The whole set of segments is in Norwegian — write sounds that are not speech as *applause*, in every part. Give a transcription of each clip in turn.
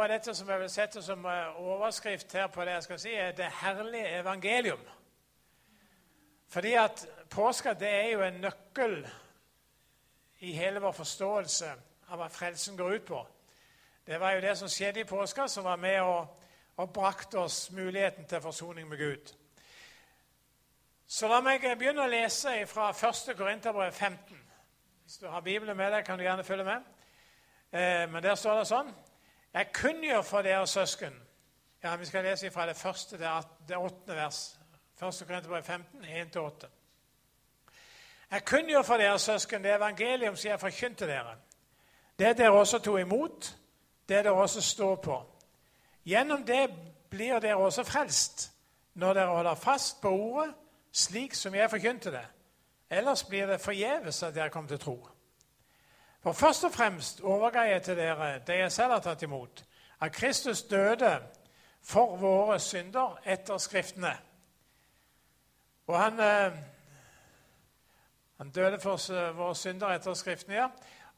var dette som jeg vil sette som eh, overskrift her på det jeg skal si, er 'Det herlige evangelium'. Fordi at påska det er jo en nøkkel i hele vår forståelse av hva frelsen går ut på. Det var jo det som skjedde i påska, som var med og, og brakte oss muligheten til forsoning med Gud. Så la meg begynne å lese fra 1. Korinterbrev 15. Hvis du har Bibelen med deg, kan du gjerne følge med. Eh, men der står det sånn Jeg kunngjør for dere søsken Ja, Vi skal lese fra det første til det åttende vers. 1. Korinterbrev 15, 1-8. Jeg kunngjør for dere søsken det evangelium som jeg forkynte dere. Det dere også tok imot, det dere også står på. Gjennom det blir dere også frelst, når dere holder fast på ordet, slik som jeg forkynte det. Ellers blir det forgjeves at dere kommer til tro. For først og fremst overga jeg til dere det jeg selv har tatt imot, at Kristus døde for våre synder etter Skriftene. Og han, eh, han døde for våre synder etter Skriftene, ja.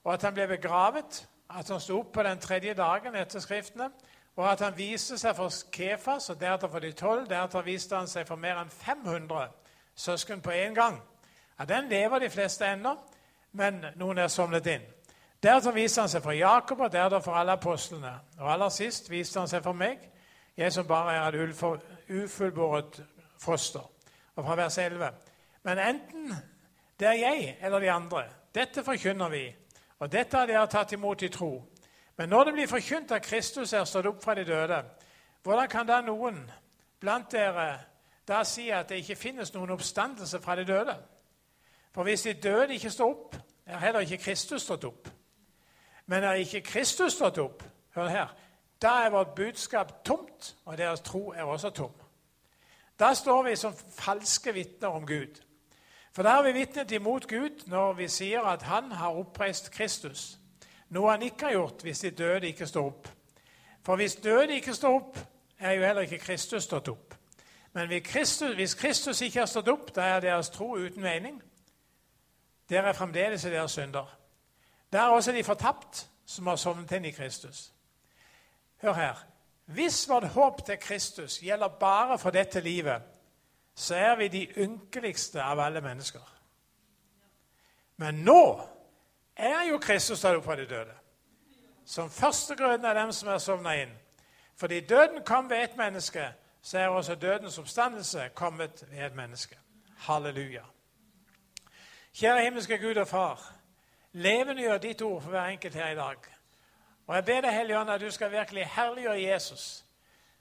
Og at han ble begravet, at han sto opp på den tredje dagen etter Skriftene, og at han viste seg for Kefas og deretter for de tolv. Deretter viste han seg for mer enn 500 søsken på én gang. Ja, Den lever de fleste ennå, men noen er somlet inn. Deretter viste han seg for Jakob og deretter for alle apostlene. Og aller sist viste han seg for meg, jeg som bare er et ufullbåret foster. Og fra vers 11. Men enten det er jeg eller de andre, dette forkynner vi, og dette har dere tatt imot i tro. Men når det blir forkynt at Kristus er stått opp fra de døde, hvordan kan da noen blant dere da si at det ikke finnes noen oppstandelse fra de døde? For hvis de døde ikke står opp, er heller ikke Kristus stått opp. Men er ikke Kristus stått opp, hør her, da er vårt budskap tomt, og deres tro er også tom. Da står vi som falske vitner om Gud. For da har vi vitnet imot Gud når vi sier at Han har oppreist Kristus, noe Han ikke har gjort hvis de døde ikke står opp. For hvis døde ikke står opp, er jo heller ikke Kristus stått opp. Men hvis Kristus, hvis Kristus ikke har stått opp, da er deres tro uten mening. Dere er fremdeles deres synder. Det er også de fortapt som har sovnet inn i Kristus. Hør her. Hvis vårt håp til Kristus gjelder bare for dette livet, så er vi de ynkeligste av alle mennesker. Men nå er jo Kristus tatt opp fra de døde, som førstegrøden av dem som er sovna inn. Fordi døden kom ved ett menneske, så er også dødens oppstandelse kommet ved et menneske. Halleluja. Kjære himmelske Gud og Far. Levendegjør ditt ord for hver enkelt her i dag. Og jeg ber deg, Hellige Ånd, at du skal virkelig herliggjøre Jesus,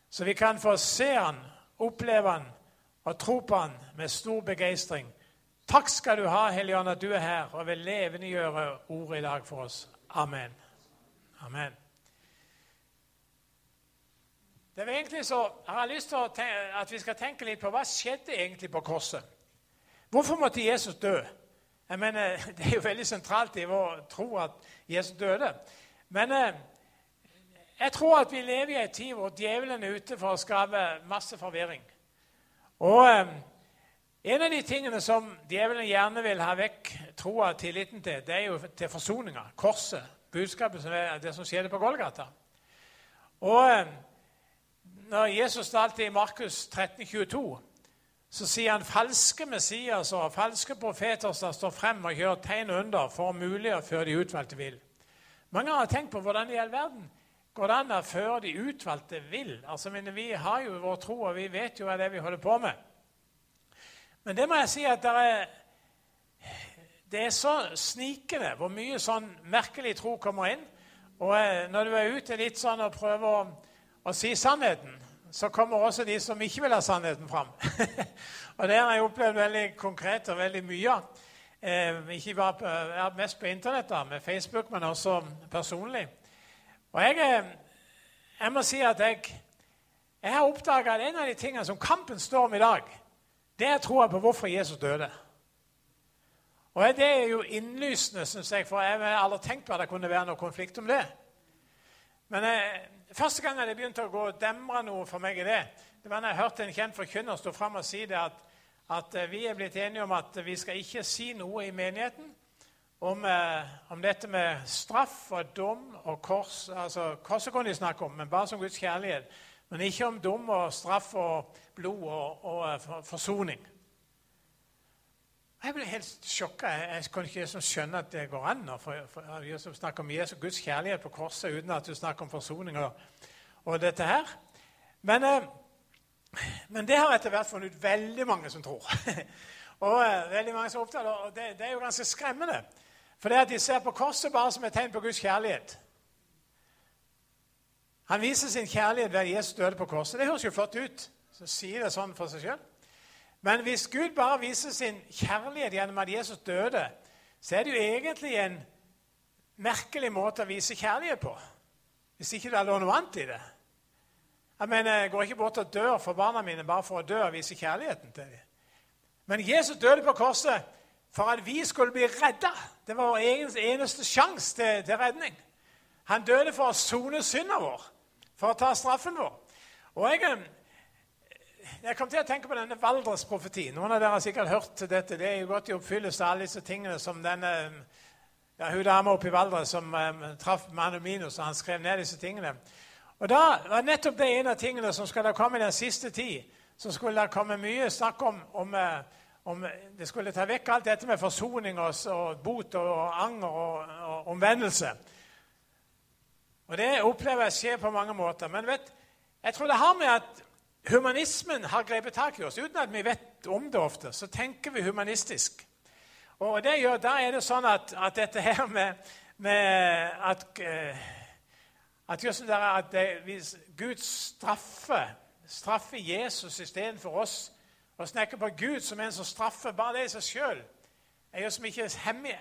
så vi kan få se han, oppleve han og tro på han med stor begeistring. Takk skal du ha, Hellige Ånd, at du er her og vil levendegjøre ordet i dag for oss. Amen. Amen. Det var egentlig så, Jeg har lyst til at vi skal tenke litt på hva skjedde egentlig på korset. Hvorfor måtte Jesus dø? Jeg mener, *laughs* Det er jo veldig sentralt i vår tro at Jesus døde. Men eh, jeg tror at vi lever i en tid hvor djevelen er ute for å skape masse forvirring. Og eh, en av de tingene som djevelen gjerne vil ha vekk troa og tilliten til, det er jo til forsoninga. Korset. Budskapet som er det som skjedde på Golgata. Og eh, når Jesus talte i Markus 13, 22, så sier han falske Messias og falske profeter som står frem og gjør tegn under for å før de utvalgte vil. Mange har tenkt på hvordan i all verden går det an før de utvalgte vil. Altså, men Vi har jo vår tro, og vi vet jo hva det er vi holder på med. Men det må jeg si at det er, det er så snikende hvor mye sånn merkelig tro kommer inn. Og eh, når du er ute litt sånn og prøver å, å si sannheten, så kommer også de som ikke vil ha sannheten fram. *laughs* og Det har jeg opplevd veldig konkret og veldig mye av. Eh, ikke bare på, ja, mest på Internett, da, med Facebook, men også personlig. Og jeg, eh, jeg må si at jeg, jeg har oppdaga at en av de tingene som kampen står om i dag, det er troa på hvorfor Jesus døde. Og Det er jo innlysende, syns jeg, for jeg har aldri tenkt på at det kunne være noe konflikt om det. Men eh, Første gangen det begynte å gå demre noe for meg i det, det var når jeg hørte en kjent forkynner stå fram og si det at, at, eh, vi er blitt enige om at vi skal ikke si noe i menigheten om, eh, om, dette med straff og dom og kors. altså Korset kan de snakke om, men bare som Guds kjærlighet. Men ikke om dom og straff og blod og, og uh, forsoning. Jeg ble helt sjokka. Jeg kunne ikke liksom skjønne at det går an å snakker om Jesus, Guds kjærlighet på korset uten at du snakker om forsoning og, og dette her. Men, uh, men det har etter hvert funnet ut veldig mange som tror. *laughs* og uh, veldig mange som er opptatt, og det, det er jo ganske skremmende. For det at de ser på korset bare som et tegn på Guds kjærlighet. Han viser sin kjærlighet ved Jesus døde på korset. Det høres jo flott ut. Så sier det sånn for seg selv. Men hvis Gud bare viser sin kjærlighet gjennom at Jesus døde, så er det jo egentlig en merkelig måte å vise kjærlighet på. Hvis ikke det lå noe annet i det. Jeg mener, jeg går ikke bort og dør for barna mine bare for å dø og vise kjærligheten til dem. Men Jesus døde på korset for at vi skulle bli redda. Det var vår eneste sjanse til, til, redning. Han døde for å sone synda vår, for å ta straffen vår. Og jeg, eh, jeg kom til å tenke på denne Valdres-profetien. Noen av dere har sikkert hørt dette. Det er jo godt i oppfyllelse av alle disse tingene som denne ja, hun dama oppe i Valdres som um, traff Manu Minus, og han skrev ned disse tingene. Og da var nettopp det en av tingene som skal da komme i den siste tid. Så skulle det komme mye snakk om, om uh, om det skulle ta vekk alt dette med forsoning og, og bot og anger og, og, omvendelse. Og Det opplever jeg skjer på mange måter. Men vet, jeg tror det har med at humanismen har grepet tak i oss. Uten at vi vet om det ofte, så tenker vi humanistisk. Og det gjør, Da er det sånn at, at dette her med, med at, eh, at, at det, Gud straffer, straffer Jesus istedenfor oss å snakke på Gud som en som straffer bare det i seg sjøl,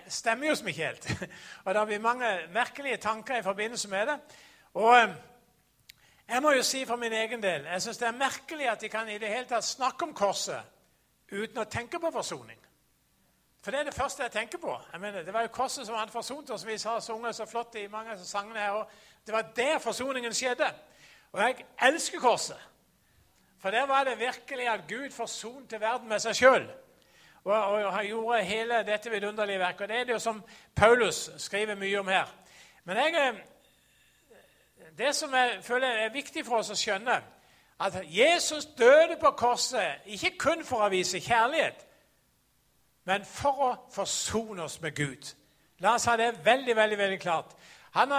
stemmer jo som ikke helt. *laughs* og Det blir mange merkelige tanker i forbindelse med det. Og eh, jeg må jo si for min egen del jeg syns det er merkelig at de kan i det hele tatt snakke om korset uten å tenke på forsoning. For det er det første jeg tenker på. Jeg mener, det var jo korset som hadde forsont oss. Vi har sunget så flott i mange av sangene her. og Det var der forsoningen skjedde. Og jeg elsker korset. For der var det virkelig at Gud forsonte verden med seg sjøl. Og, og, han gjorde hele dette vidunderlige verket. Og Det er det jo som Paulus skriver mye om her. Men jeg, eh, det som jeg føler er viktig for oss å skjønne, at Jesus døde på korset ikke kun for å vise kjærlighet, men for å forsone oss med Gud. La oss ha det veldig veldig, veldig klart. Han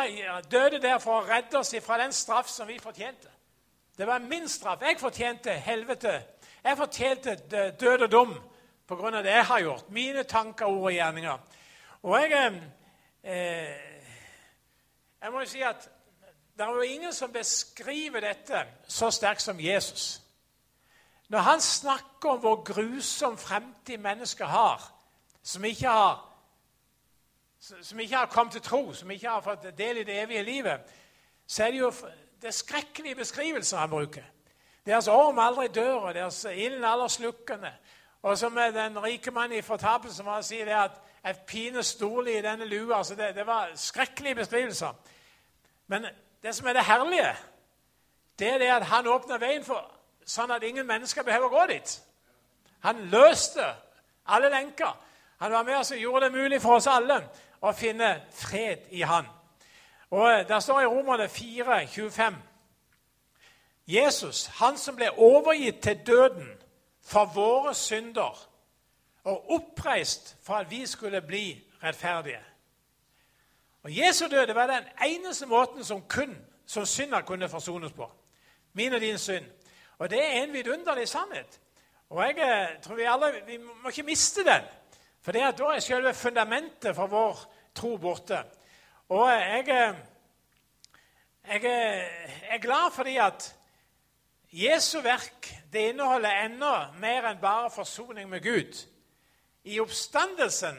døde der for å redde oss fra den straff som vi fortjente. Det var min straff. Jeg fortjente helvete. Jeg fortjente død og dom pga. det jeg har gjort. Mine tanker, ord og gjerninger. Og jeg eh, Jeg må jo si at det er jo ingen som beskriver dette så sterkt som Jesus. Når han snakker om hvor grusom fremtid mennesker har, som ikke har, som ikke har kommet til tro, som ikke har fått del i det evige livet, så er det jo det er skrekkelige beskrivelser han bruker. Deres orm aldri dør, og deres ilden aldri slukkende. Og som den rike mannen i fortapelsen var å si det at jeg pine storlig i denne lua. Altså det, det, var skrekkelige beskrivelser. Men det som er det herlige, det er det at han åpna veien for sånn at ingen mennesker behøver gå dit. Han løste alle lenker. Han var med og gjorde det mulig for oss alle å finne fred i Han. Og eh, Der står i Romerne 4, 25 Jesus, han som ble overgitt til døden for våre synder og oppreist for at vi skulle bli rettferdige. Og Jesu død var den eneste måten som kun som synder kunne forsones på. Min og din synd. Og det er en vidunderlig sannhet. Og jeg eh, tror Vi alle, vi må ikke miste den. For det at da er selve fundamentet for vår tro borte. Og jeg, eh, jeg er glad fordi at Jesu verk det inneholder enda mer enn bare forsoning med Gud. I oppstandelsen,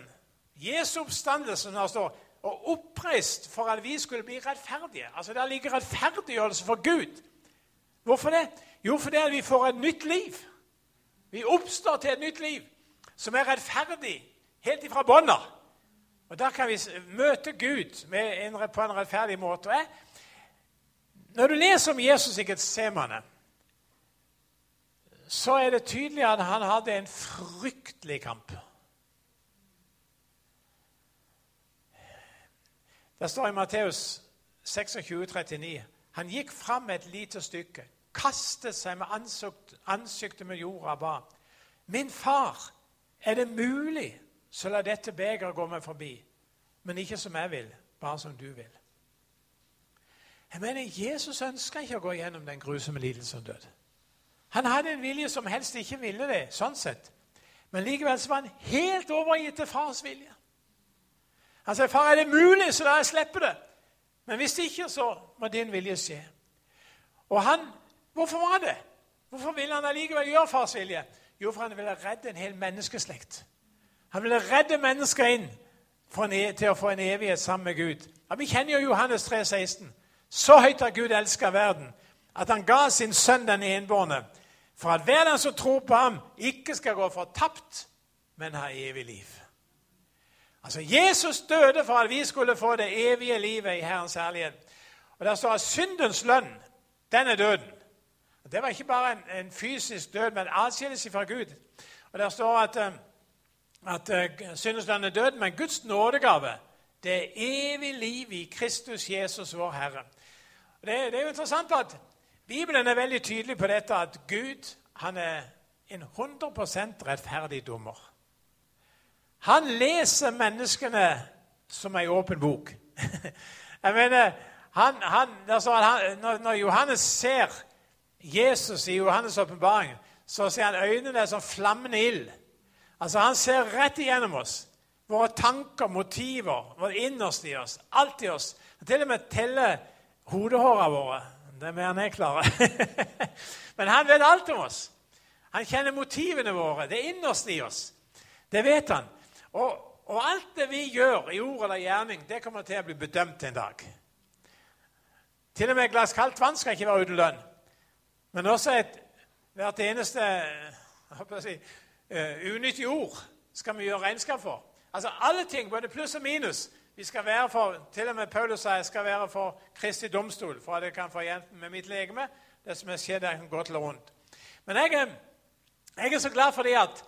Jesu oppstandelse, når det står og oppreist for at vi skulle bli rettferdige. Altså Der ligger rettferdiggjørelse for Gud. Hvorfor det? Jo, fordi vi får et nytt liv. Vi oppstår til et nytt liv som er rettferdig helt ifra bånda. Og Da kan vi møte Gud en, på en rettferdig måte. Når du leser om Jesus i Getsemane, så er det tydelig at han hadde en fryktelig kamp. Det står i Matteus 26, 39. Han gikk fram et lite stykke, kastet seg med ansikt, ansiktet med jorda og ba. Min far, er det mulig, så la dette begeret gå meg forbi. Men ikke som jeg vil, bare som du vil. Jeg mener, Jesus ønska ikke å gå gjennom den grusomme lidelsen og død. Han hadde en vilje som helst ikke ville det, sånn sett. Men likevel så var han helt overgitt til fars vilje. Han sier, 'Far, er det mulig, så la jeg slippe det.' Men hvis ikke, så må din vilje skje. Og han, Hvorfor var det? Hvorfor ville han allikevel gjøre fars vilje? Jo, for han ville redde en hel menneskeslekt. Han ville redde mennesker inn en, til å få en evighet sammen med Gud. Ja, vi kjenner jo Johannes 3, 16. Så høyt har Gud elska verden, at han ga sin sønn den enbårne, for at hver den som tror på ham, ikke skal gå fortapt, men ha evig liv. Altså, Jesus døde for at vi skulle få det evige livet i Herrens herlighet. Og Der står at syndens lønn, den er døden. Det var ikke bare en, en fysisk død, men atskillelse fra Gud. Og Der står at, eh, at uh, syndens lønn er døden, men Guds nådegave det er evig liv i Kristus Jesus, vår Herre. Og det, det er jo interessant at Bibelen er veldig tydelig på dette at Gud han er en 100% rettferdig dommer. Han leser menneskene som ei åpen bok. *laughs* Jeg mener, han, han, altså, han, når, når, Johannes ser Jesus i Johannes' åpenbaring, så ser han øynene som flammende ild. Altså, han ser rett igjennom oss. Våre tanker, motiver, vårt innerste i oss. Alt i oss. Han til og med teller hodehåra våre. Det er mer enn jeg klarer. *laughs* Men han vet alt om oss. Han kjenner motivene våre, det innerste i oss. Det vet han. Og, og, alt det vi gjør i ord eller gjerning, det kommer til å bli bedømt en dag. Til og med et glass kaldt vann skal ikke være uten lønn. Men også et, hvert eneste si, uh, unyttig ord skal vi gjøre regnskap for. Altså Alle ting, både pluss og minus, vi skal være for, til og med Paulus sa jeg skal være for Kristi domstol, for at jeg kan få igjen med mitt legeme det som er skjedd, jeg kan gå til rundt. Men jeg, jeg er så glad for det at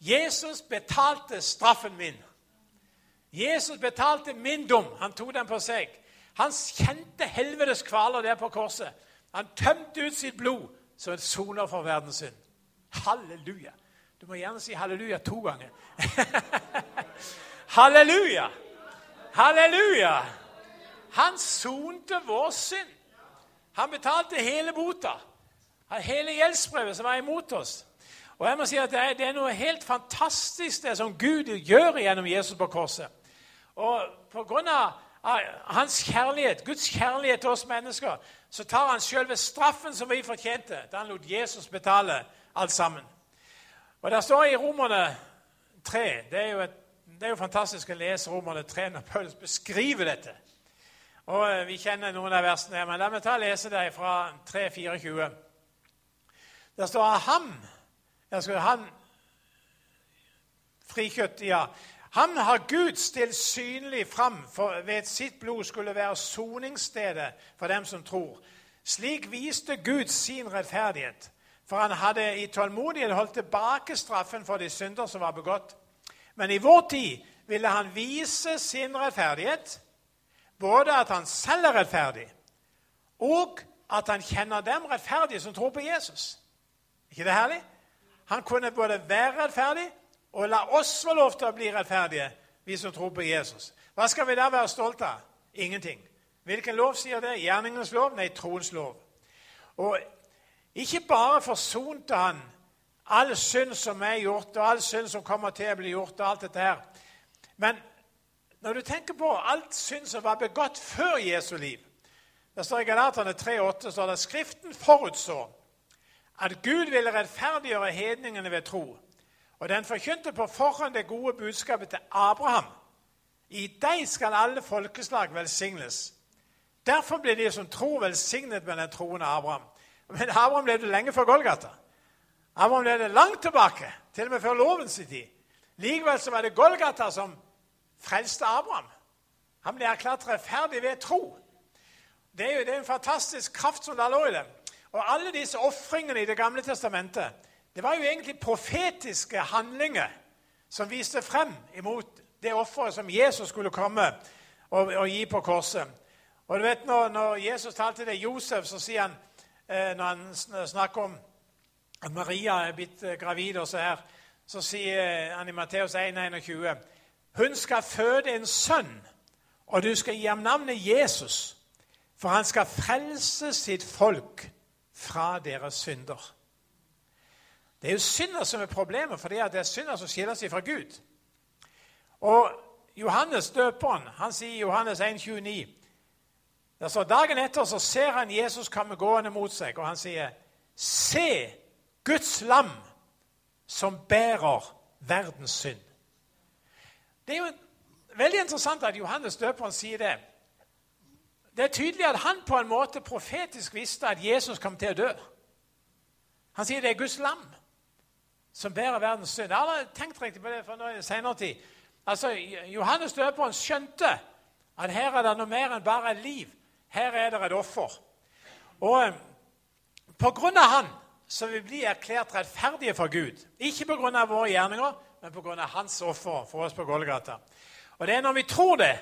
Jesus betalte straffen min. Jesus betalte min dom. Han tok den på seg. Han kjente helvetes kvaler der på korset. Han tømte ut sitt blod som en soner for verdens synd. Halleluja. Du må gjerne si halleluja to ganger. *laughs* halleluja! Halleluja! Han sonte vår synd. Han betalte hele bota. Hele gjeldsbrevet som var imot oss. Og jeg må si at det er, det noe helt fantastisk det som Gud gjør gjennom Jesus på korset. Og på grunn av hans kjærlighet, Guds kjærlighet til oss mennesker, så tar han selve straffen som vi fortjente, da han lot Jesus betale alt sammen. Og Det står i Romerne 3 Det er jo, et, det er jo fantastisk å lese Romerne 3 når Paulus beskriver dette. Og eh, Vi kjenner noen av versene her, men la meg ta og lese det fra 3.24. Der står av ham skal, han Frikjøtt, ja. Han har Gud stilt synlig fram for ved sitt blod skulle være soningsstedet for dem som tror. Slik viste Gud sin rettferdighet, for han hadde i tålmodighet holdt tilbake straffen for de synder som var begått. Men i vår tid ville han vise sin rettferdighet, både at han selv er rettferdig, og at han kjenner dem rettferdige som tror på Jesus. ikke det herlig? Han kunne både være rettferdig og la oss få lov til å bli rettferdige, vi som tror på Jesus. Hva skal vi da være stolte av? Ingenting. Hvilken lov sier det? Gjerningens lov? Nei, troens lov. Og ikke bare forsonte han all synd som er gjort, og all synd som kommer til å bli gjort, og alt dette her. Men når du tenker på alt synd som var begått før Jesu liv Det står i Galaterne 3,8 står det Skriften forutså at Gud ville rettferdiggjøre hedningene ved tro. Og den forkynte på forhånd det gode budskapet til Abraham. I deg skal alle folkeslag velsignes. Derfor ble de som tror, velsignet med den troende Abraham. Men Abraham ble det lenge før Golgata. Abraham ble det langt tilbake, til og med før lovens tid. Likevel så var det Golgata som frelste Abraham. Han ble erklært rettferdig ved tro. Det er jo det er en fantastisk kraft som da lå i det. Og alle disse ofringene i Det gamle testamentet det var jo egentlig profetiske handlinger som viste frem imot det offeret som Jesus skulle komme og, og gi på korset. Og du vet, Når, når Jesus talte til Josef, så sier han, eh, når han snakker om at Maria er blitt eh, gravid, og så, her, så sier han i Matteus 1,21 Hun skal føde en sønn, og du skal gi ham navnet Jesus, for han skal frelse sitt folk fra deres synder. Det er jo synder som er problemet, for det er synder som skiller seg fra Gud. Og Johannes døperen han sier i Johannes 1,29 altså, Dagen etter så ser han Jesus komme gående mot seg, og han sier, 'Se Guds lam som bærer verdens synd'. Det er jo veldig interessant at Johannes døperen sier det. Det er tydelig at han på en måte profetisk visste at Jesus kom til å dø. Han sier det er Guds lam som bærer verdens synd. Jeg har tenkt riktig på det for noe senere tid. Altså, Johannes døperen skjønte at her er det noe mer enn bare et liv. Her er det et offer. Og eh, på grunn av han så vil vi bli erklært rettferdige for Gud. Ikke på grunn av våre gjerninger, men på grunn av hans offer for oss på Golgata. Og det er når vi tror det,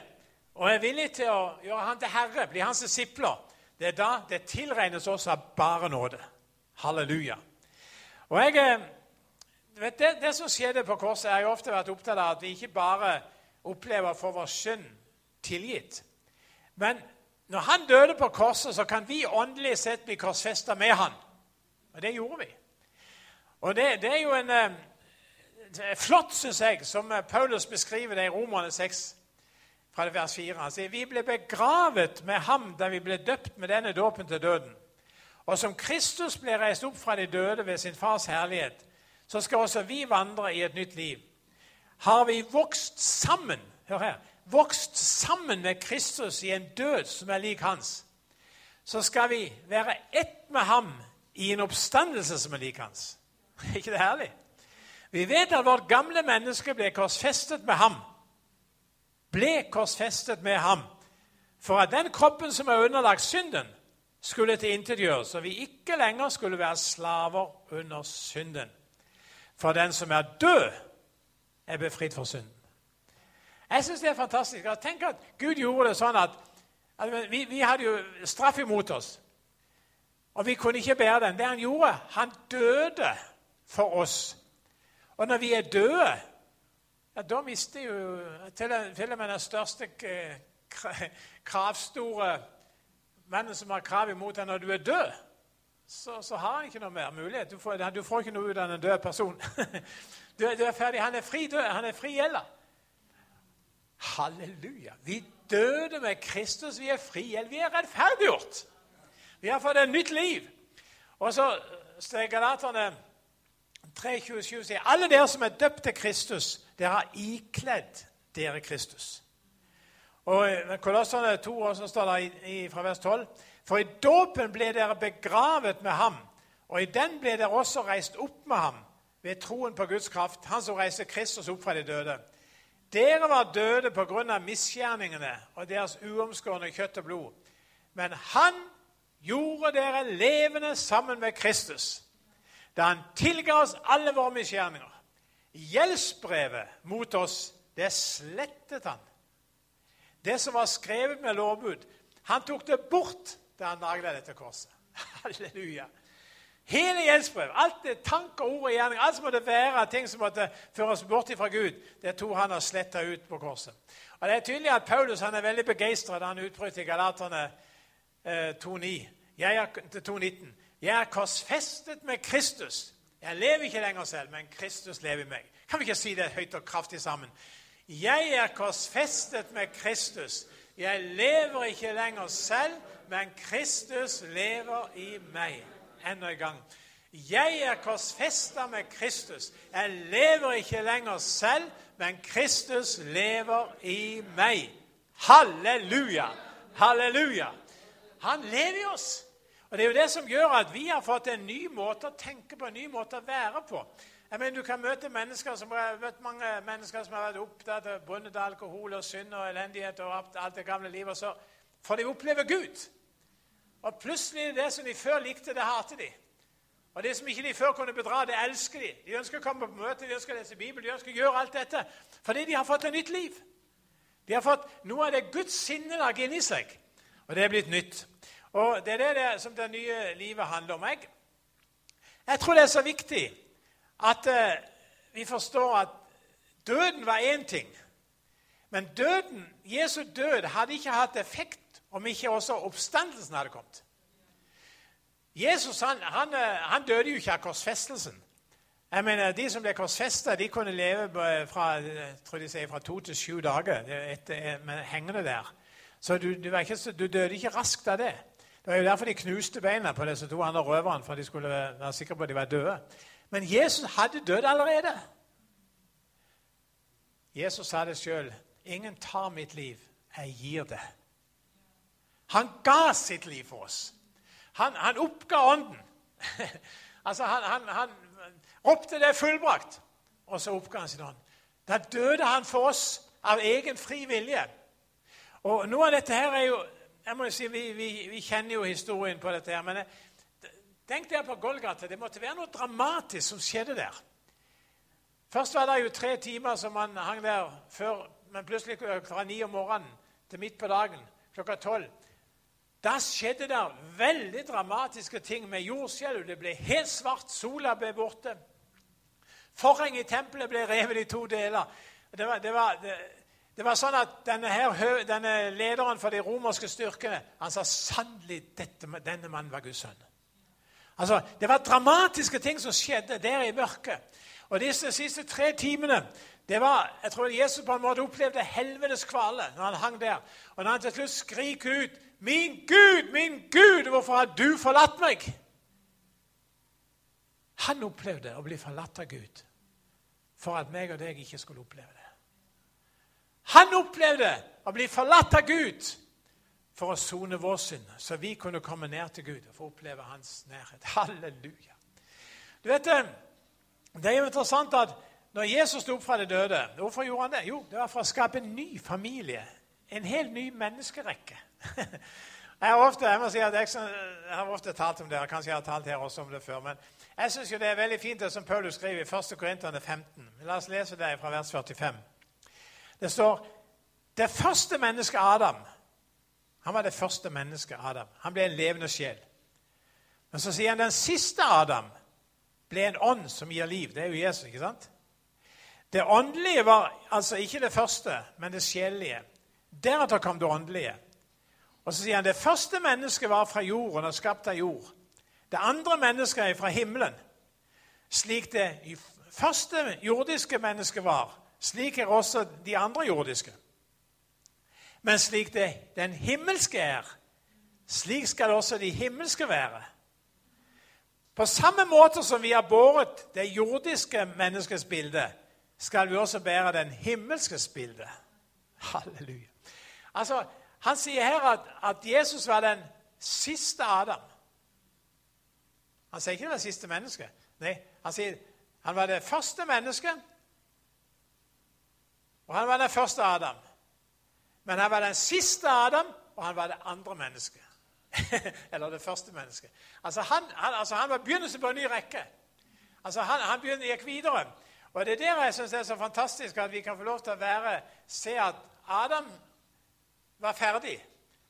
og er villig til å gjøre han til herre, bli hans disipler, det er da det tilregnes oss av bare nåde. Halleluja. Og jeg, eh, vet, det, det, som skjedde på korset, har jeg ofte vært opptatt av at vi ikke bare opplever å få vår synd tilgitt. Men når han døde på korset, så kan vi åndelig sett bli korsfesta med han. Og det gjorde vi. Og det, det er jo en eh, flott, syns jeg, som eh, Paulus beskriver det i Romerne 6, fra vers 4. Han sier vi ble begravet med ham da vi ble døpt med denne dåpen til døden. Og som Kristus ble reist opp fra de døde ved sin fars herlighet, så skal også vi vandre i et nytt liv. Har vi vokst sammen hør her, vokst sammen med Kristus i en død som er lik hans, så skal vi være ett med ham i en oppstandelse som er lik hans. *laughs* Ikke det herlig? Vi vet at vårt gamle menneske ble korsfestet med ham. Ble korsfestet med ham for at den kroppen som er underlagt synden, skulle tilintetgjøres, og vi ikke lenger skulle være slaver under synden. For den som er død, er befridd for synden. Jeg syns det er fantastisk. Tenk at Gud gjorde det sånn at, at vi, vi, hadde jo straff imot oss. Og vi kunne ikke bære den. Det han gjorde, han døde for oss. Og når vi er døde, ja, da mister jo til, til og med den største kravstore mannen som har krav imot deg når du er død, så, så, har han ikke noe mer mulighet. Du får, du får ikke noe ut av en død person. *laughs* Du, du, er ferdig. Han er fri død. Han er fri gjelda. Halleluja. Vi døde med Kristus. Vi er fri gjeld. Vi er rettferdiggjort. Vi har fått et nytt liv. Og så står Galaterne 3.27 sier alle dere som er døpt til Kristus, dere har ikledd dere Kristus. Og Kolossene 2 også står der i, i, fra vers 12 For i dåpen ble dere begravet med ham, og i den ble dere også reist opp med ham ved troen på Guds kraft, han som reiste Kristus opp fra de døde. Dere var døde av misgjerningene og deres uomskårne kjøtt og blod. Men han gjorde dere levende sammen med Kristus da han tilga oss alle våre misgjerninger. Gjeldsbrevet mot oss, det slettet han det som var skrevet med lovbud, han tok det bort da han nagla dette korset. *laughs* Halleluja. Hele gjeldsbrevet, alt det tanker, ord og gjerning, alt som måtte være ting som måtte føres bort fra Gud, det tok han og sletta ut på korset. Og Det er tydelig at Paulus han er veldig begeistra da han utbrøt i Galaterne eh, 2.19. Jeg, er korsfestet med Kristus. Jeg lever ikke lenger selv, men Kristus lever i meg. Kan vi ikke si det høyt og kraftig sammen? Jeg er korsfestet med Kristus. Jeg lever ikke lenger selv, men Kristus lever i meg. Enda en gang. Jeg er korsfesta med Kristus. Jeg lever ikke lenger selv, men Kristus lever i meg. Halleluja! Halleluja! Han lever i oss. Og Det er jo det som gjør at vi har fått en ny måte å tenke på, en ny måte å være på. Jeg mener, Du kan møte mennesker som har møtt mange mennesker som har vært opptatt av bundet alkohol og synd og elendighet og alt det gamle livet. og Så får de oppleve Gud. Og plutselig det som de før likte, det hater de. Og det som ikke de før kunne bedra, det elsker de. De ønsker å komme på møte, de ønsker å lese Bibelen, de ønsker å gjøre alt dette fordi de har fått et nytt liv. De har fått noe av det Guds sinnelag inni seg, og det er blitt nytt. Og Det er det, som det nye livet handler om. Jeg, jeg tror det er så viktig at uh, vi forstår at døden var én ting. Men døden, Jesu død hadde ikke hatt effekt om ikke også oppstandelsen hadde kommet. Jesus han, han, eh, han døde jo ikke av korsfestelsen. Jeg mener, De som ble korsfesta, kunne leve fra, de sier, fra to til sju dager etter, med hengende der. Så du, du, ikke, du, døde ikke raskt av det. Det var jo derfor de knuste beina på disse to andre røverne, for de skulle være sikre på at de var døde. Men Jesus hadde dødd allerede. Jesus sa det sjøl. 'Ingen tar mitt liv, jeg gir det'. Han ga sitt liv for oss. Han, han oppga ånden. *laughs* altså, han, han, han ropte 'det er fullbrakt', og så oppga han sin ånd. Da døde han for oss av egen fri vilje. Og Noe av dette her er jo jeg må jo si, vi, vi, vi kjenner jo historien på dette, her, men tenk der på Golgata. Det måtte være noe dramatisk som skjedde der. Først var det jo tre timer som han hang der før, men plutselig fra ni om morgenen til midt på dagen klokka tolv da skjedde det veldig dramatiske ting med jordskjelv. Det ble helt svart, sola ble borte. Forhenget i tempelet ble revet i to deler. Det var, det var, det, det var sånn at denne, her, denne, lederen for de romerske styrkene han sa sannelig denne mannen var Guds sønn. Altså, Det var dramatiske ting som skjedde der i mørket. Og disse siste tre timene det var, Jeg tror Jesus på en måte opplevde helvetes kvale når han hang der. Og når han til slutt skriker ut 'Min Gud, min Gud, hvorfor har du forlatt meg?' Han opplevde å bli forlatt av Gud for at meg og deg ikke skulle oppleve det. Han opplevde å bli forlatt av Gud for å sone vår synd, så vi kunne komme ned til Gud og få oppleve hans nærhet. Halleluja. Du vet, eh, Det er jo interessant at når Jesus sto opp fra det døde, hvorfor gjorde han det? Jo, det var for å skape en ny familie. En helt ny menneskerekke. *laughs* Jeg har, ofte, jeg, si jeg, jeg har ofte talt om det, og kanskje jeg har talt her også om det før. Men jeg syns det er veldig fint det som Paulus skriver i 1. Korinterne 15. La oss lese det fra vers 45. Det står Det første mennesket Adam Han var det første mennesket Adam. Han ble en levende sjel. Men så sier han den siste Adam ble en ånd som gir liv. Det er jo Jesus, ikke sant? Det åndelige var altså ikke det første, men det sjelelige. Deretter kom det åndelige. Og så sier han det første mennesket var fra jorden og skapt av jord. Det andre mennesket er fra himmelen. Slik det første jordiske mennesket var, slik er også de andre jordiske. Men slik det den himmelske er, slik skal også de himmelske være. På samme måte som vi har båret det jordiske menneskets bilde, skal vi også bære den himmelskes bilde. Halleluja. Altså, Han sier her at, at Jesus var den siste Adam. Han sier ikke det siste mennesket. Nei, han sier han var det første mennesket, og han var den første Adam. Men han var den siste Adam, og han var det andre mennesket. *laughs* Eller det første mennesket. Altså Han, han, altså han var begynnelsen på en ny rekke. Altså Han, han gikk videre. Og Det er der jeg syns det er så fantastisk at vi kan få lov til å være, se at Adam var ferdig.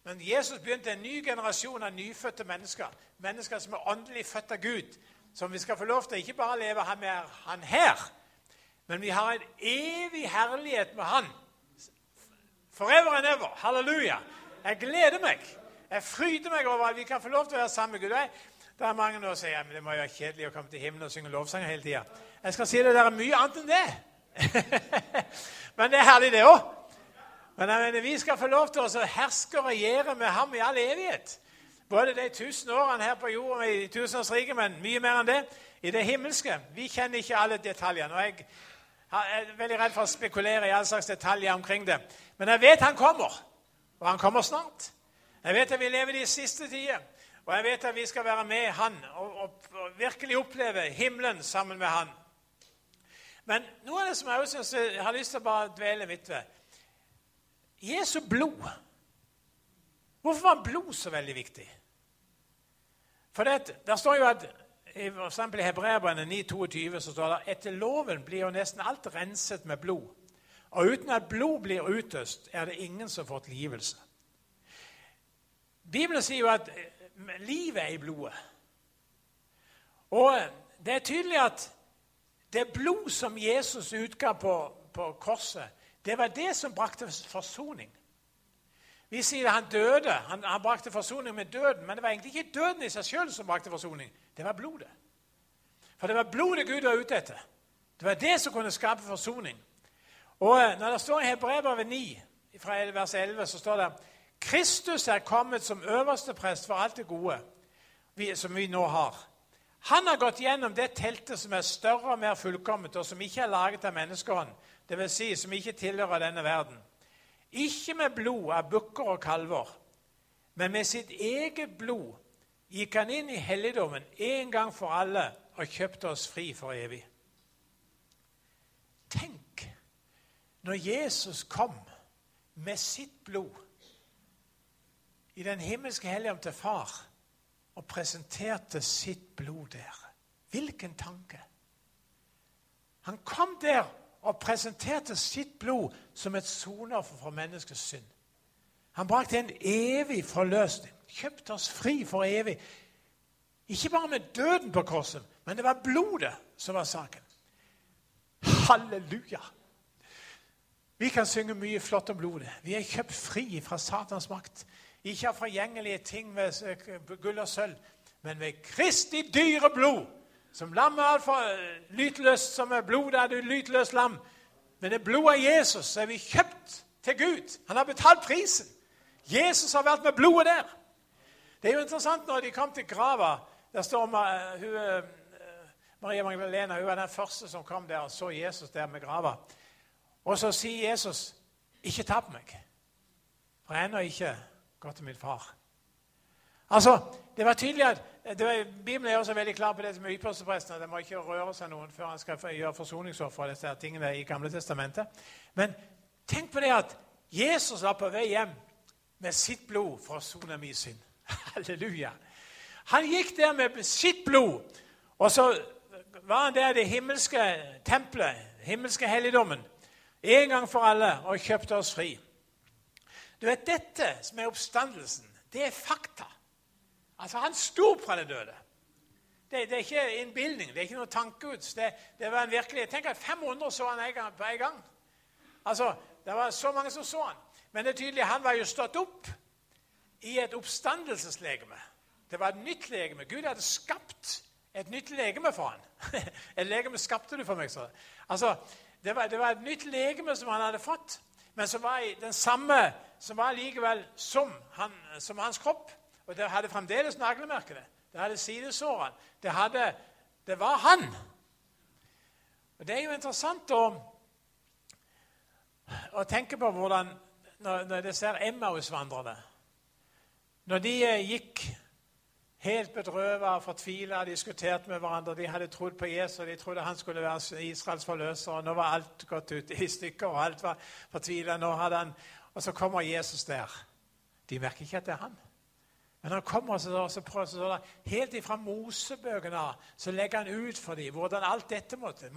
Men Jesus begynte en ny generasjon av nyfødte mennesker. Mennesker som er åndelig født av Gud. Som vi skal få lov til ikke bare leve han, med han her, men vi har en evig herlighet med han. Forever and ever. Halleluja. Jeg gleder meg. Jeg fryder meg over at vi kan få lov til å være sammen med Gud. Det er mange som sier at det må jo være kjedelig å komme til himmelen og synge lovsanger hele tida. Jeg skal si det, det er mye annet enn det. *laughs* men det er herlig, det òg. Men jeg mener, vi skal få lov til å herske og regjere med ham i all evighet. Både de tusen årene her på jorden i tusenårsriket, men mye mer enn det i det himmelske. Vi kjenner ikke alle detaljene. og Jeg er veldig redd for å spekulere i alle slags detaljer omkring det. Men jeg vet han kommer, og han kommer snart. Jeg vet at vi lever de siste tider, og jeg vet at vi skal være med han og, og, og virkelig oppleve himmelen sammen med han. Men noe av det som jeg også synes jeg har lyst til å bare dvele litt ved Jesu blod. Hvorfor var blod så veldig viktig? For det, Der står jo at i, for eksempel i Hebreerbrevet 9,22 så står det etter loven blir jo nesten alt renset med blod. Og uten at blod blir utøst, er det ingen som får tilgivelse. Bibelen sier jo at eh, livet er i blodet. Og det er tydelig at det blod som Jesus utga på, på korset, det var det som brakte forsoning. Vi sier han døde. Han, han brakte forsoning med døden. Men det var egentlig ikke døden i seg sjøl som brakte forsoning. Det var blodet. For det var blodet Gud var ute etter. Det var det som kunne skape forsoning. Og eh, Når det står i Hebrevet 9, fra vers 11, så står det Kristus er kommet som øverste prest for alt det gode vi, som vi nå har. Han har gått gjennom det teltet som er større og mer fullkomment, og som ikke er laget av menneskehånd, dvs. Si, som ikke tilhører denne verden. Ikke med blod av bukker og kalver, men med sitt eget blod gikk han inn i helligdommen en gang for alle og kjøpte oss fri for evig. Tenk når Jesus kom med sitt blod i den himmelske helligdom til Far og presenterte sitt blod der. Hvilken tanke! Han kom der og presenterte sitt blod som et sonoffer for menneskets synd. Han brakte en evig forløsning, kjøpte oss fri for evig. Ikke bare med døden på korset, men det var blodet som var saken. Halleluja! Vi kan synge mye flott om blodet. Vi er kjøpt fri fra Satans makt. Ikke av forgjengelige ting ved gull og sølv, men ved Kristi dyre blod. Som lammet er eh, lytløst som er blod av et lytløst lam. Men det blodet av Jesus er vi kjøpt til Gud. Han har betalt prisen. Jesus har vært med blodet der. Det er jo interessant når de kom til grava. Der står uh, hun, Maria Magdalena hun var den første som kom der og så Jesus der med grava. Og så sier Jesus, 'Ikke tapp meg, for jeg har ennå ikke gå til min far. Altså, Det var tydelig at Bibelen er også veldig klar på det med ypperstepresten. Det må ikke røre seg noen før han skal gjøre forsoningsoffer og disse tingene i Gamle testamentet. Men tenk på det at Jesus var på vei hjem med sitt blod for å sone min synd. *laughs* Halleluja. Han gikk der med sitt blod, og så var han der i det himmelske tempelet, himmelske helligdommen, en gang for alle, og kjøpte oss fri. Du vet, Dette som er oppstandelsen, det er fakta. Altså, Han sto opp fra det døde. Det, det er ikke innbilning, det er ikke noe tankegods. Det, det, var en virkelighet. Tenk at 500 så han på en gang. Altså, Det var så mange som så han. Men det er tydelig, han var jo stått opp i et oppstandelseslegeme. Det var et nytt legeme. Gud hadde skapt et nytt legeme for han. *laughs* et legeme skapte du for meg, så. Altså, det var, det var et nytt legeme som han hadde fått men som var den samme som var likevel som, han, som hans kropp. Og det hadde fremdeles naglemerkene. Det hadde sidesårene. Det, hadde, det var han. Og Det er jo interessant å, å tenke på hvordan Når, når det ser Emmaus-vandrerne Når de eh, gikk helt bedrøvet og fortvila diskuterte med hverandre. De hadde trodd på Jesus, de trodde han skulle være Israels forløser. og Nå var alt gått ut i stykker, og alt var fortvila. Og så kommer Jesus der. De merker ikke at det er han. Men han kommer så, så, så, så Helt ifra Mosebøkene så legger han ut for dem hvordan alt dette måtte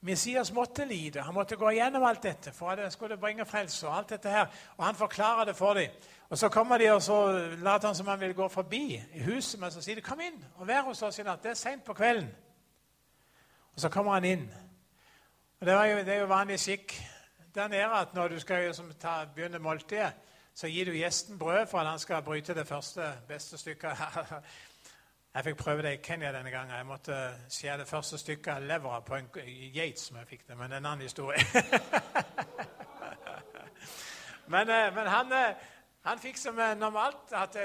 Messias måtte lide. Han måtte gå gjennom alt dette for at det skulle bringe frelse. Og alt dette her. Og han forklarer det for dem. Og Så kommer de og så later han som han vil gå forbi i huset, men så sier de 'Kom inn og vær hos oss i natt.' Det er seint på kvelden. Og Så kommer han inn. Og Det jo, det er jo vanlig skikk der nede at når du skal ta, begynne måltidet, så gir du gjesten brød for at han skal bryte det første, beste stykket. *laughs* Jeg fikk prøve det i Kenya denne gangen. Jeg måtte skjære det første stykket av levra på en geit som jeg fikk det, men det er en annen historie. *laughs* men, eh, men han eh, han fikk som normalt at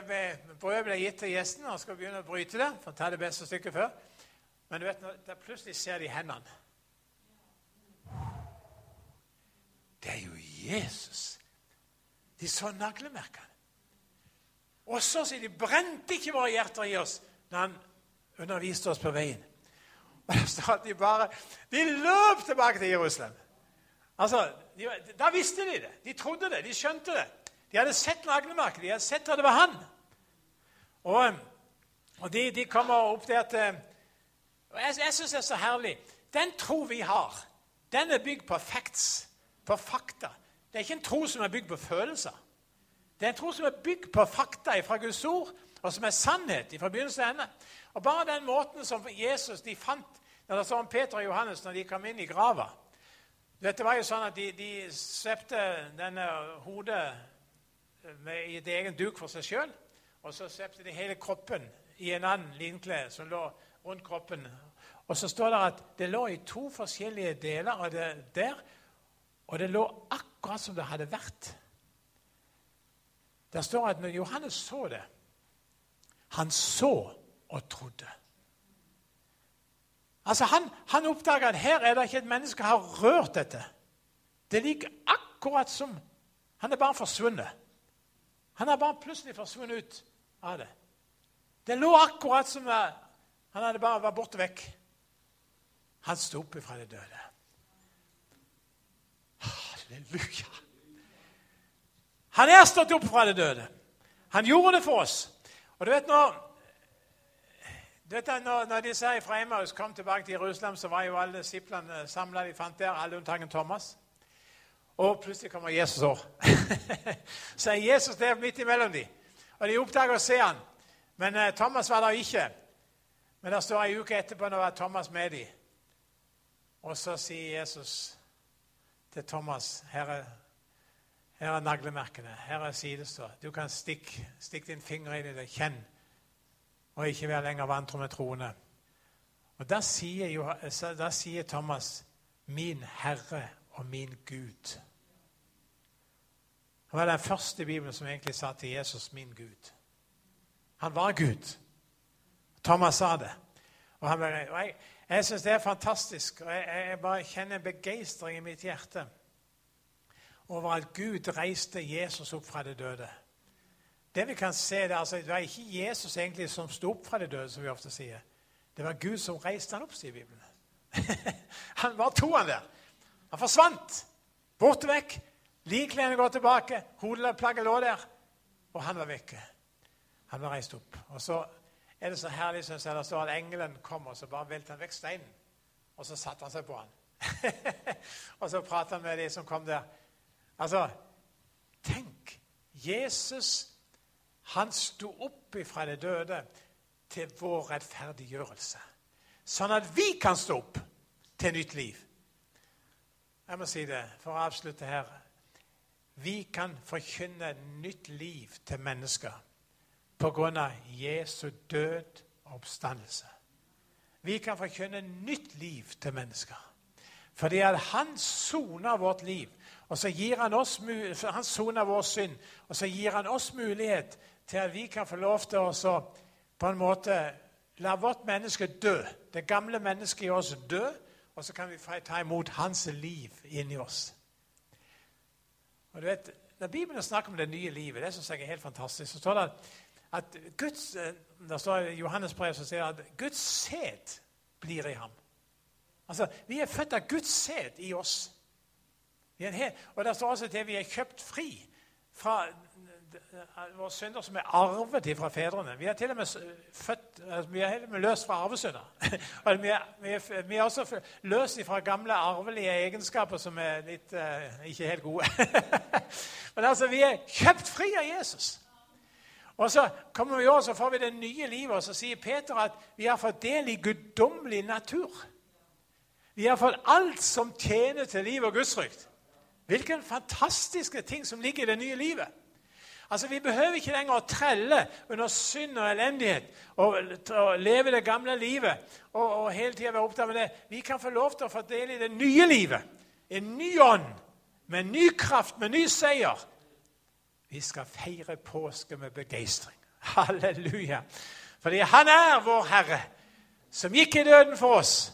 brødet ble gitt til gjesten, og skal begynne å bryte det. for å ta det beste stykket før. Men du vet, når, plutselig ser de hendene. Det er jo Jesus! De så naglemerkene. Og så sier de brente ikke våre hjerter i oss når han underviste oss på veien. Og det står at de bare De løp tilbake til Jerusalem. Altså, de, Da visste de det. De trodde det. De skjønte det. De hadde sett naglemerket. De hadde sett at det var han. Og, og de, de, kommer opp der til eh, og Jeg, jeg syns det er så herlig. Den tro vi har, den er bygd på facts. på fakta. Det er ikke en tro som er bygd på følelser. Det er en tro som er bygd på fakta fra Guds ord, og som er sannhet fra begynnelse til ende. Og bare den måten som Jesus de fant når det står om Peter og Johannes når de kom inn i grava Dette var jo sånn at De, de svepte denne hodet med, i et egen duk for seg sjøl. Og så svepte de hele kroppen i en annen linkle som lå rundt kroppen. Og så står det at det lå i to forskjellige deler av det der, og det lå akkurat som det hadde vært. Der står at når Johannes så det Han så og trodde. Altså Han, han oppdaga at her er det ikke et menneske som har rørt dette. Det ligger akkurat som Han er bare forsvunnet. Han har bare plutselig forsvunnet ut av det. Det lå akkurat som han hadde bare vært borte vekk. Han sto opp fra det døde. Halleluja. Han er stått opp fra det døde. Han gjorde det for oss. Og du vet når, du vet når, når disse her fra Emmaus kom tilbake til Jerusalem, så var jo alle disiplene samla. De fant der, alle unntatt Thomas. Og plutselig kommer Jesus òg. *laughs* så er Jesus der midt imellom dem. Og de oppdager å se han. Men eh, Thomas var der ikke. Men det står ei uke etterpå nå var Thomas med dem. Og så sier Jesus til Thomas her er, her er naglemerkene, her er sidestå. Du kan stikke stikk din finger inn i det, kjenn, og ikke være lenger vantro med troende. Og da sier, da sier Thomas, 'Min Herre og min Gud'. Han var den første i Bibelen som egentlig sa til Jesus 'min Gud'. Han var Gud. Thomas sa det. Og, han, og jeg, jeg syns det er fantastisk. og jeg, jeg bare kjenner begeistring i mitt hjerte over at Gud reiste Jesus opp fra det døde. Det vi kan se, det, altså, det var ikke Jesus egentlig som sto opp fra det døde, som vi ofte sier. Det var Gud som reiste han opp, sier Bibelen. *laughs* han var to han der. Han forsvant. Borte vekk. Likklærne går tilbake. Hodeplagget lå der. Og han var vekke. Han var reist opp. Og så er det så herlig syns jeg, det står at engelen kom og så bare veltet han vekk steinen. Og så satte han seg på han. *laughs* og så pratet han med de som kom der. Altså, tenk! Jesus han sto opp ifra det døde til vår rettferdiggjørelse. Sånn at vi kan stå opp til nytt liv. Jeg må si det for å avslutte her. Vi kan forkynne nytt liv til mennesker pga. Jesu død og oppstandelse. Vi kan forkynne nytt liv til mennesker. Fordi at han soner vårt liv. Og så gir han oss han soner vår synd. Og så gir han oss mulighet til at vi kan få lov til å på en måte la vårt menneske dø. Det gamle mennesket i oss dø. Og så kan vi ta imot hans liv inni oss. Og du vet, Når Bibelen snakker om det nye livet, det synes jeg er helt fantastisk, så står det at at Guds, eh, Det står i Johannes brev som sier at Guds sæd blir i ham. Altså, Vi er født av Guds sæd i oss. og det står også til vi er kjøpt fri fra våre synder som er arvet fra fedrene. Vi er til og med født, altså, vi er med løst fra arvesynder. *laughs* og vi er, vi, er, vi er, også løst fra gamle arvelige egenskaper som er litt uh, ikke helt gode. *laughs* Men altså, vi er kjøpt fri av Jesus. Og så kommer vi over, så får vi det nye livet, og så sier Peter at vi har fått del i guddommelig natur. Vi har fått alt som tjener til liv og gudsfrykt. Hvilke fantastiske ting som ligger i det nye livet. Altså, Vi behøver ikke lenger å trelle under synd og elendighet og, og leve det gamle livet og, og hele tida være opptatt med det. Vi kan få lov til å få del i det nye livet. En ny ånd med ny kraft, med ny seier vi skal feire påske med begeistring. Halleluja. Fordi han er vår Herre, som gikk i døden for oss.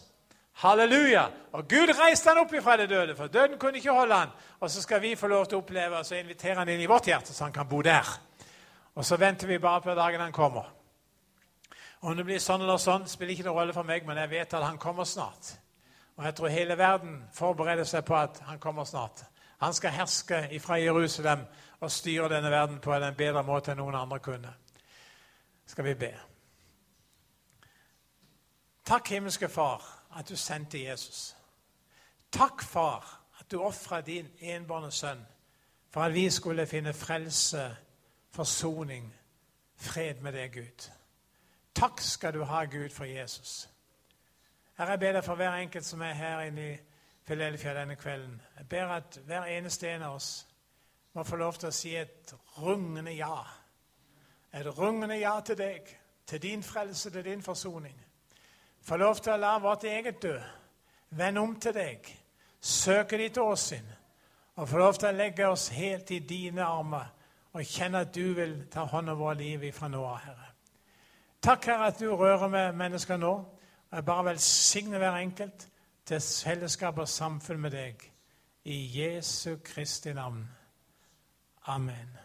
Halleluja. Og Gud reiste han opp ifra det døde, for døden kunne ikke holde han. Og så skal vi få lov til å oppleve og så invitere han inn i vårt hjerte, så han kan bo der. Og så venter vi bare på dagen han kommer. Om det blir sånn eller sånn, spiller ikke noen rolle for meg, men jeg vet at han kommer snart. Og jeg tror hele verden forbereder seg på at han kommer snart. Han skal herske fra Jerusalem og styre denne verden på en bedre måte enn noen andre kunne. Skal vi be. Takk, himmelske Far, at du sendte Jesus. Takk, Far, at du ofra din enbårne sønn for at vi skulle finne frelse, forsoning, fred med deg, Gud. Takk skal du ha, Gud, for Jesus. Herre, jeg ber deg for hver enkelt som er her inne i Filadelfia denne kvelden. Jeg ber at hver eneste en av oss må få lov til å si et rungende ja. Et rungende ja til deg, til din frelse, til din forsoning. Få lov til å la vårt eget dø, vende om til deg, søke ditt åsyn, og få lov til å legge oss helt i dine armer og kjenne at du vil ta hånd om vårt liv fra nå av, Herre. Takk, Herre, at du rører med mennesker nå. Og jeg bare velsigner hver enkelt til fellesskap og samfunn med deg. I Jesu Kristi navn. Amen.